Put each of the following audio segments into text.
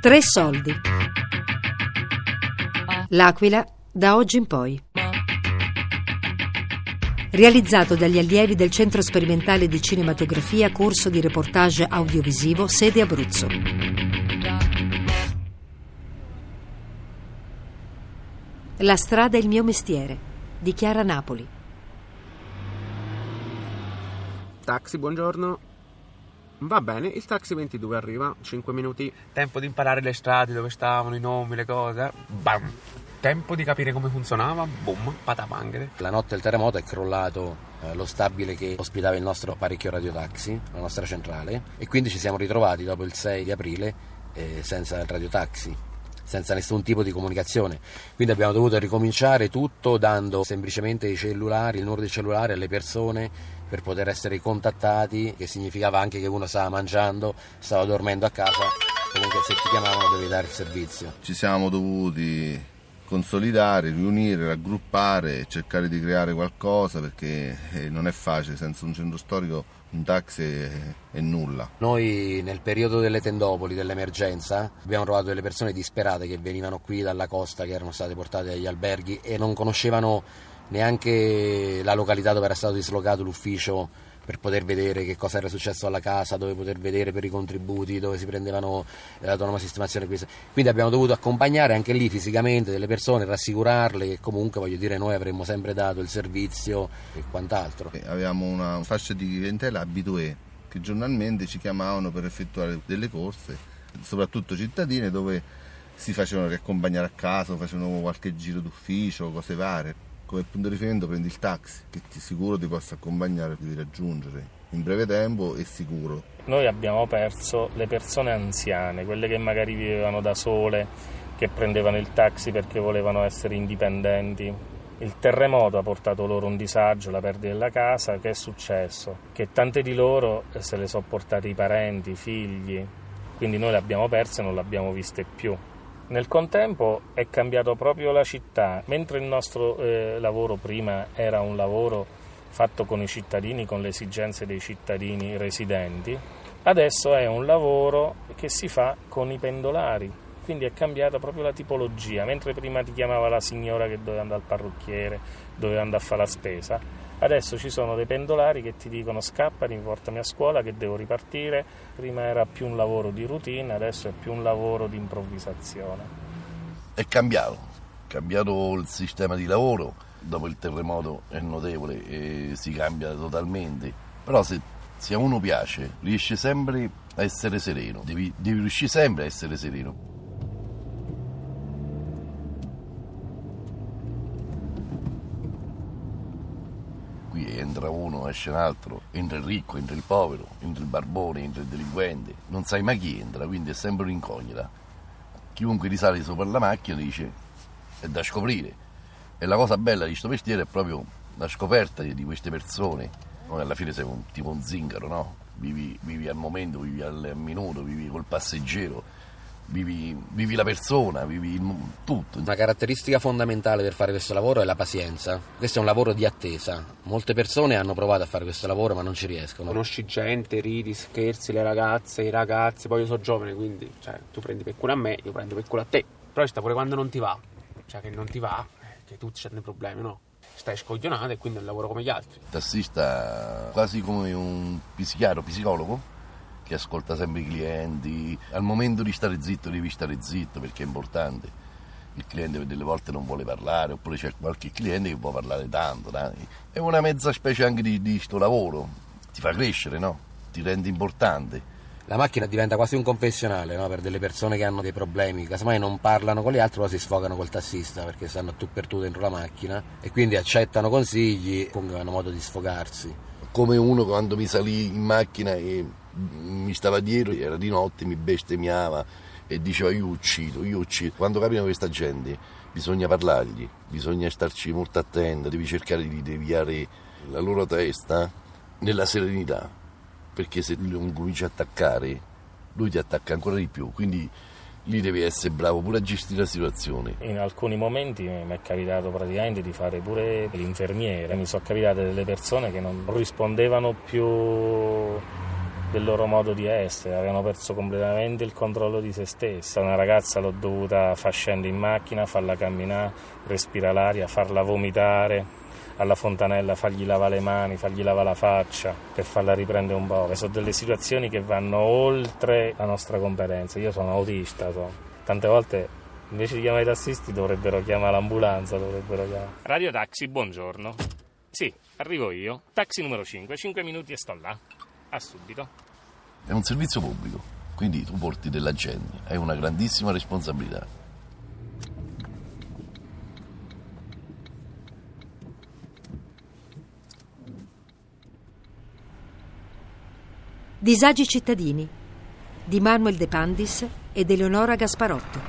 Tre soldi. L'Aquila da oggi in poi. Realizzato dagli allievi del Centro Sperimentale di Cinematografia, corso di reportage audiovisivo, sede Abruzzo. La strada è il mio mestiere, di Chiara Napoli. Taxi, buongiorno. Va bene, il taxi 22 arriva, 5 minuti. Tempo di imparare le strade, dove stavano, i nomi, le cose. Bam! Tempo di capire come funzionava, boom, patapanghere. La notte del terremoto è crollato eh, lo stabile che ospitava il nostro apparecchio radiotaxi, la nostra centrale, e quindi ci siamo ritrovati dopo il 6 di aprile eh, senza il radiotaxi senza nessun tipo di comunicazione. Quindi abbiamo dovuto ricominciare tutto dando semplicemente i cellulari, il numero dei cellulari alle persone per poter essere contattati, che significava anche che uno stava mangiando, stava dormendo a casa, comunque se ti chiamavano dovevi dare il servizio. Ci siamo dovuti consolidare, riunire, raggruppare, cercare di creare qualcosa perché eh, non è facile senza un centro storico un taxi è nulla. Noi nel periodo delle tendopoli, dell'emergenza, abbiamo trovato delle persone disperate che venivano qui dalla costa, che erano state portate agli alberghi e non conoscevano neanche la località dove era stato dislocato l'ufficio per poter vedere che cosa era successo alla casa, dove poter vedere per i contributi, dove si prendevano l'autonoma sistemazione. Quindi abbiamo dovuto accompagnare anche lì fisicamente delle persone, rassicurarle che comunque voglio dire noi avremmo sempre dato il servizio e quant'altro. Avevamo una fascia di clientela abitué che giornalmente ci chiamavano per effettuare delle corse, soprattutto cittadine dove si facevano riaccompagnare a casa, facevano qualche giro d'ufficio, cose varie come punto di riferimento prendi il taxi che ti sicuro ti possa accompagnare e ti raggiungere in breve tempo e sicuro. Noi abbiamo perso le persone anziane, quelle che magari vivevano da sole, che prendevano il taxi perché volevano essere indipendenti. Il terremoto ha portato loro un disagio, la perdita della casa. Che è successo? Che tante di loro se le sono portate i parenti, i figli, quindi noi le abbiamo perse e non le abbiamo viste più. Nel contempo è cambiato proprio la città, mentre il nostro eh, lavoro prima era un lavoro fatto con i cittadini, con le esigenze dei cittadini residenti, adesso è un lavoro che si fa con i pendolari, quindi è cambiata proprio la tipologia, mentre prima ti chiamava la signora che doveva andare al parrucchiere, doveva andare a fare la spesa, Adesso ci sono dei pendolari che ti dicono scappami, portami a scuola che devo ripartire. Prima era più un lavoro di routine, adesso è più un lavoro di improvvisazione. È cambiato, è cambiato il sistema di lavoro, dopo il terremoto è notevole e si cambia totalmente. Però se, se a uno piace riesce sempre a essere sereno, devi, devi riuscire sempre a essere sereno. Entra uno, esce un altro, entra il ricco, entra il povero, entra il barbone, entra il delinquente, non sai mai chi entra, quindi è sempre un'incognita. Chiunque risale sopra la macchina dice è da scoprire. E la cosa bella di questo mestiere è proprio la scoperta di queste persone. Noi alla fine sei un, tipo un zingaro, no? Vivi, vivi al momento, vivi al minuto, vivi col passeggero vivi, vivi la persona, vivi il, tutto. Una caratteristica fondamentale per fare questo lavoro è la pazienza. Questo è un lavoro di attesa. Molte persone hanno provato a fare questo lavoro ma non ci riescono. Conosci gente, ridi, scherzi, le ragazze, i ragazzi, poi io sono giovane quindi cioè, tu prendi per culo a me, io prendo per culo a te. Però sta pure quando non ti va, cioè che non ti va, eh, che tutti hanno problemi, no? stai scoglionato e quindi un lavoro come gli altri. Il tassista quasi come un psichiatra, psicologo, che ascolta sempre i clienti. Al momento di stare zitto devi stare zitto perché è importante. Il cliente delle volte non vuole parlare, oppure c'è qualche cliente che vuole parlare tanto. Dai. È una mezza specie anche di questo lavoro, ti fa crescere, no? Ti rende importante. La macchina diventa quasi un confessionale no? per delle persone che hanno dei problemi, casomai non parlano con gli altri, poi si sfogano col tassista perché stanno tu per tu dentro la macchina e quindi accettano consigli, comunque hanno modo di sfogarsi. Come uno quando mi salì in macchina e mi stava dietro, era di notte, mi bestemmiava e diceva io uccido, io uccido. Quando capitano questa gente bisogna parlargli, bisogna starci molto attenti, devi cercare di deviare la loro testa nella serenità, perché se lui comincia a attaccare, lui ti attacca ancora di più, quindi lì devi essere bravo pure a gestire la situazione. In alcuni momenti mi è capitato praticamente di fare pure l'infermiere, mi sono capitate delle persone che non rispondevano più del loro modo di essere, avevano perso completamente il controllo di se stessa. Una ragazza l'ho dovuta far scendere in macchina, farla camminare, respirare l'aria, farla vomitare, alla fontanella, fargli lavare le mani, fargli lavare la faccia per farla riprendere un po'. Sono delle situazioni che vanno oltre la nostra competenza. Io sono autista, so. tante volte invece di chiamare i tassisti dovrebbero chiamare l'ambulanza, dovrebbero chiamare. Radio Taxi, buongiorno. Sì, arrivo io. Taxi numero 5, 5 minuti e sto là. A subito. È un servizio pubblico, quindi tu porti della gente, hai una grandissima responsabilità. Disagi cittadini di Manuel De Pandis ed Eleonora Gasparotto.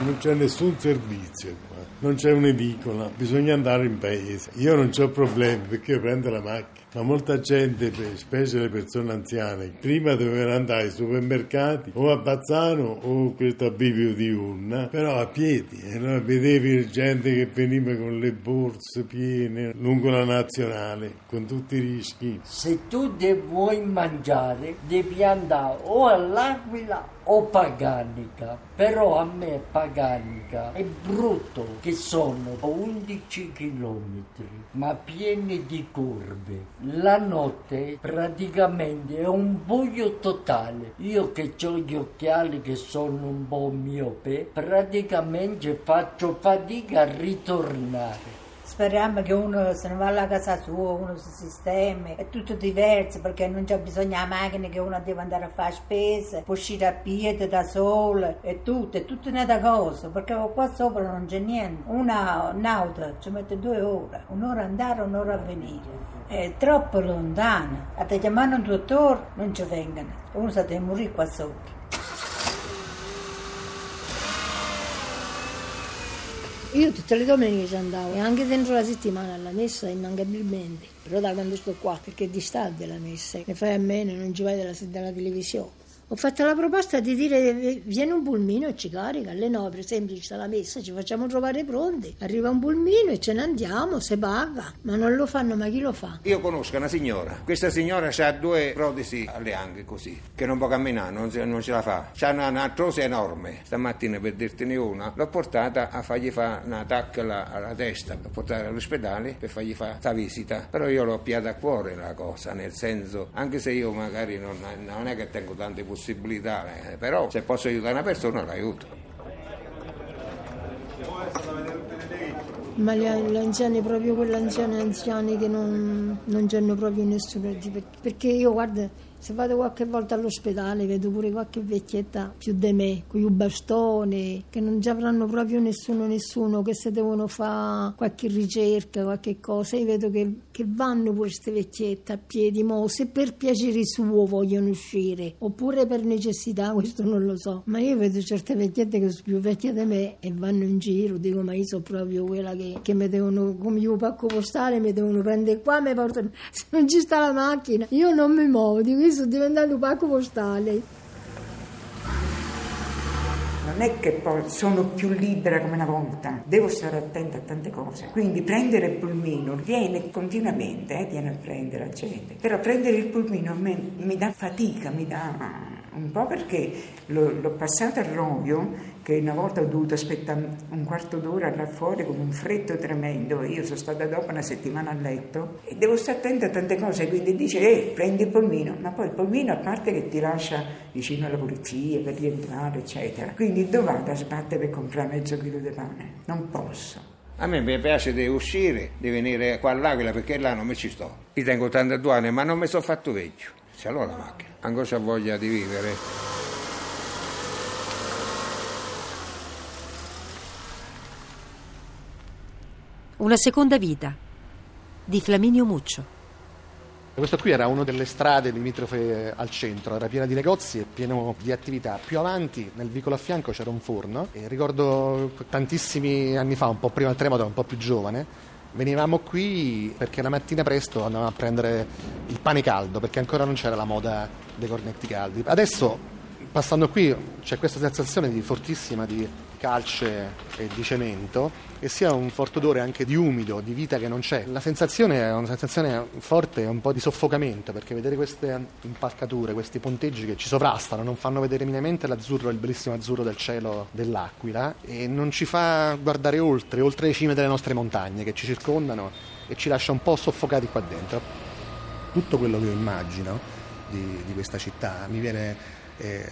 Non c'è nessun servizio qua, non c'è un'edicola, bisogna andare in paese. Io non ho problemi perché io prendo la macchina ma molta gente, specie le persone anziane, prima dovevano andare ai supermercati o a Bazzano o questo a Bivio di Unna, però a piedi. E allora vedevi gente che veniva con le borse piene lungo la nazionale, con tutti i rischi. Se tu vuoi mangiare, devi andare o all'Aquila o Paganica, però a me Paganica è brutto che sono 11 chilometri, ma pieni di curve la notte praticamente è un buio totale. Io che ho gli occhiali che sono un po' miope, praticamente faccio fatica a ritornare. Speriamo che uno se ne va alla casa sua, uno si sistemi, è tutto diverso perché non c'è bisogno della macchina che uno deve andare a fare spese, può uscire a piedi da sole, è tutto, è tutto un'altra cosa, perché qua sopra non c'è niente. Una, un'auto ci mette due ore, un'ora andare, un'ora venire è troppo lontana. A te chiamare un dottore non ci vengono, uno sa di morire qua sopra. Io tutte le domeniche ci andavo e anche dentro la settimana alla messa immancabilmente, però da quando sto qua, perché è distante la messa, ne fai a meno, non ci vai dalla, dalla televisione. Ho fatto la proposta di dire vieni un pulmino e ci carica. Alle 9 per esempio sta la messa, ci facciamo trovare pronti, arriva un pulmino e ce ne andiamo, se paga, ma non lo fanno, ma chi lo fa? Io conosco una signora, questa signora ha due protesi alle anche così, che non può camminare, non, non ce la fa, ha una un'artrosi enorme, stamattina per dirtene una, l'ho portata a fargli fare una tacca alla, alla, testa, l'ho portata all'ospedale per fargli fare questa visita, però io l'ho piata a cuore la cosa, nel senso, anche se io magari non, non è che tengo tante possibilità, possibilità, eh, però se posso aiutare una persona l'aiuto. Ma gli, gli anziani, proprio quegli anziani anziani che non, non hanno proprio nessuno, perché io guarda se vado qualche volta all'ospedale vedo pure qualche vecchietta più di me, con i bastoni, che non ci avranno proprio nessuno, nessuno, che se devono fare qualche ricerca, qualche cosa. Io vedo che, che vanno queste vecchiette a piedi, mo, se per piacere suo vogliono uscire, oppure per necessità, questo non lo so. Ma io vedo certe vecchiette che sono più vecchie di me e vanno in giro, dico ma io sono proprio quella che, che mi devono, come io pacco postale, mi devono prendere qua, mi portano, se non ci sta la macchina, io non mi muovo, dico sono diventato pacco postale. Non è che poi sono più libera come una volta, devo stare attenta a tante cose. Quindi prendere il pulmino viene continuamente, eh, viene a prendere la gente. Però prendere il pulmino me, mi dà fatica, mi dà un po' perché l'ho, l'ho passato a Rovio, che una volta ho dovuto aspettare un quarto d'ora là fuori con un freddo tremendo, io sono stata dopo una settimana a letto e devo stare attenta a tante cose, quindi dice eh, prendi il polmino, ma poi il polmino a parte che ti lascia vicino alla polizia per rientrare eccetera, quindi dove vado a sbattere per comprare mezzo chilo di pane? Non posso. A me mi piace di uscire, di venire qua all'Aquila perché là non mi ci sto. Io tengo 82 anni ma non mi sono fatto vecchio. Ce l'ho la macchina ancora c'ha voglia di vivere. Una seconda vita di Flaminio Muccio. Questo qui era una delle strade limitrofe al centro, era piena di negozi e pieno di attività. Più avanti, nel vicolo a fianco, c'era un forno e ricordo tantissimi anni fa, un po' prima del terremoto, un po' più giovane, venivamo qui perché la mattina presto andavamo a prendere il pane caldo perché ancora non c'era la moda dei cornetti caldi. Adesso, passando qui, c'è questa sensazione di fortissima di calce e di cemento e sia un forte odore anche di umido, di vita che non c'è. La sensazione è una sensazione forte, un po' di soffocamento, perché vedere queste impalcature, questi ponteggi che ci sovrastano, non fanno vedere minimamente l'azzurro, il bellissimo azzurro del cielo dell'Aquila e non ci fa guardare oltre, oltre le cime delle nostre montagne che ci circondano e ci lascia un po' soffocati qua dentro. Tutto quello che io immagino di, di questa città mi viene eh,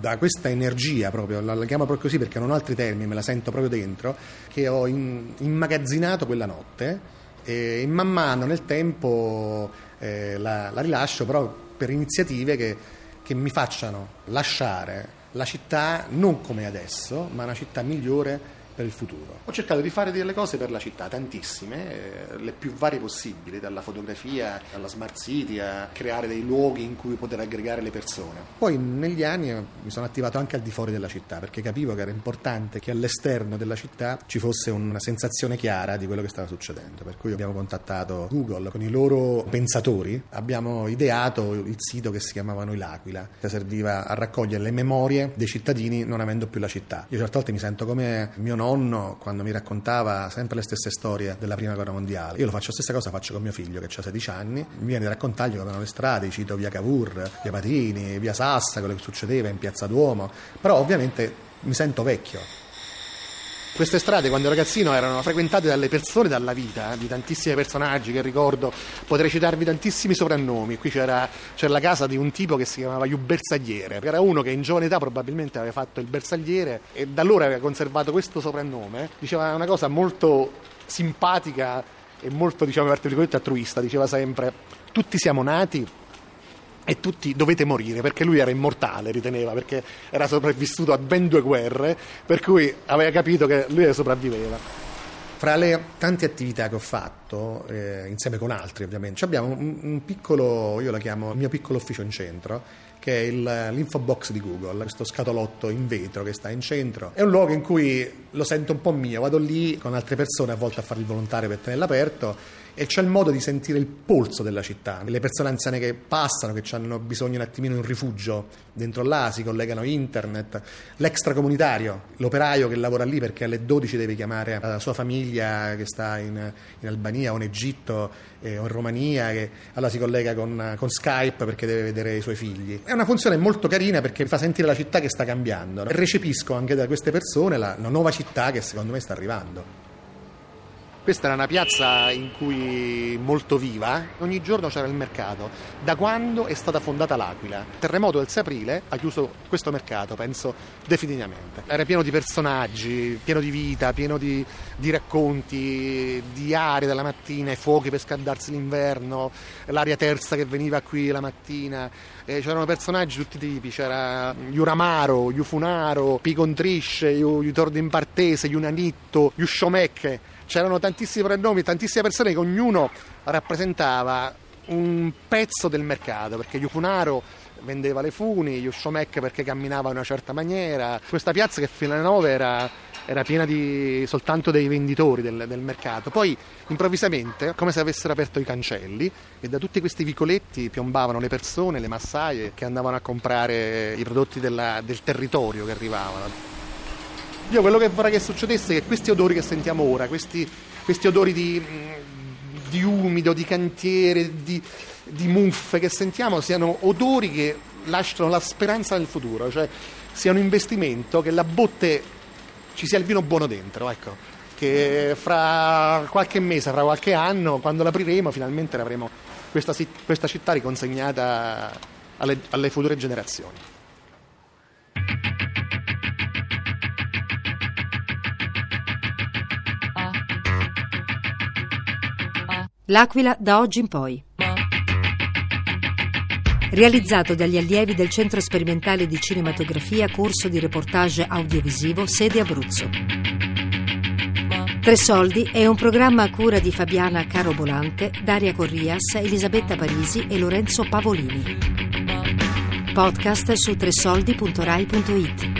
da questa energia proprio, la, la, chiamo proprio così perché non ho altri termini, me la sento proprio dentro, che ho in, immagazzinato quella notte e man mano nel tempo eh, la, la, rilascio però per iniziative che, che mi facciano lasciare la città non come adesso, ma una città migliore per il futuro. Ho cercato di fare delle cose per la città, tantissime, eh, le più varie possibili, dalla fotografia alla smart city a creare dei luoghi in cui poter aggregare le persone. Poi negli anni mi sono attivato anche al di fuori della città perché capivo che era importante che all'esterno della città ci fosse una sensazione chiara di quello che stava succedendo. Per cui abbiamo contattato Google con i loro pensatori, abbiamo ideato il sito che si chiamava Noi l'Aquila, che serviva a raccogliere le memorie dei cittadini non avendo più la città. Io certe volte mi sento come mio nonno nonno quando mi raccontava sempre le stesse storie della prima guerra mondiale. Io lo faccio la stessa cosa, faccio con mio figlio che ha 16 anni, mi viene a raccontargli come erano le strade, cito via Cavour, via Patini, via Sassa, quello che succedeva in piazza Duomo, però ovviamente mi sento vecchio queste strade quando ragazzino erano frequentate dalle persone, dalla vita, eh, di tantissimi personaggi che ricordo, potrei citarvi tantissimi soprannomi. Qui c'era, c'era la casa di un tipo che si chiamava Iu Bersagliere, era uno che in giovane età probabilmente aveva fatto il bersagliere e da allora aveva conservato questo soprannome. Diceva una cosa molto simpatica e molto, diciamo, altruista, diceva sempre tutti siamo nati e tutti dovete morire perché lui era immortale, riteneva, perché era sopravvissuto a ben due guerre, per cui aveva capito che lui sopravviveva. Fra le tante attività che ho fatto, eh, insieme con altri ovviamente, abbiamo un, un, piccolo, io lo chiamo il mio piccolo ufficio in centro, che è il, l'info box di Google, questo scatolotto in vetro che sta in centro. È un luogo in cui lo sento un po' mio, vado lì con altre persone a volte a fare il volontario per tenerlo aperto e c'è il modo di sentire il polso della città. Le persone anziane che passano, che hanno bisogno un attimino di un rifugio dentro là, si collegano a internet, l'extracomunitario, l'operaio che lavora lì perché alle 12 deve chiamare la sua famiglia che sta in, in Albania o in Egitto eh, o in Romania, che allora si collega con, con, Skype perché deve vedere i suoi figli. È una funzione molto carina perché fa sentire la città che sta cambiando. Recepisco anche da queste persone la, la nuova città che secondo me sta arrivando. Questa era una piazza in cui molto viva, ogni giorno c'era il mercato. Da quando è stata fondata l'Aquila? Il terremoto del 6 aprile ha chiuso questo mercato, penso definitivamente. Era pieno di personaggi, pieno di vita, pieno di, di racconti, di aria della mattina, i fuochi per scaldarsi l'inverno, l'aria terza che veniva qui la mattina. Eh, c'erano personaggi tutti tipi, c'era Iuramaro, Iufunaro, Picontrisce, Iutordin Partese, Iunanitto, Iusciomecche c'erano tantissimi prenomi, tantissime persone che ognuno rappresentava un pezzo del mercato, perché Yufunaro vendeva le funi, Yushomek perché camminava in una certa maniera. Questa piazza che fino alle 9 era, era piena di, soltanto dei venditori del, del, mercato. Poi improvvisamente, come se avessero aperto i cancelli, e da tutti questi vicoletti piombavano le persone, le massaie che andavano a comprare i prodotti della, del territorio che arrivavano. Io quello che vorrei che succedesse è che questi odori che sentiamo ora, questi, questi odori di, di, umido, di cantiere, di, di muffe che sentiamo, siano odori che lasciano la speranza nel futuro, cioè sia un investimento che la botte ci sia il vino buono dentro, ecco, che fra qualche mese, fra qualche anno, quando l'apriremo, finalmente avremo questa, questa città riconsegnata alle, alle future generazioni. L'Aquila da oggi in poi. Realizzato dagli allievi del Centro Sperimentale di Cinematografia, corso di reportage audiovisivo, sede Abruzzo. Tre Soldi è un programma a cura di Fabiana Carobolante, Daria Corrias, Elisabetta Parisi e Lorenzo Pavolini. Podcast su tresoldi.rai.it.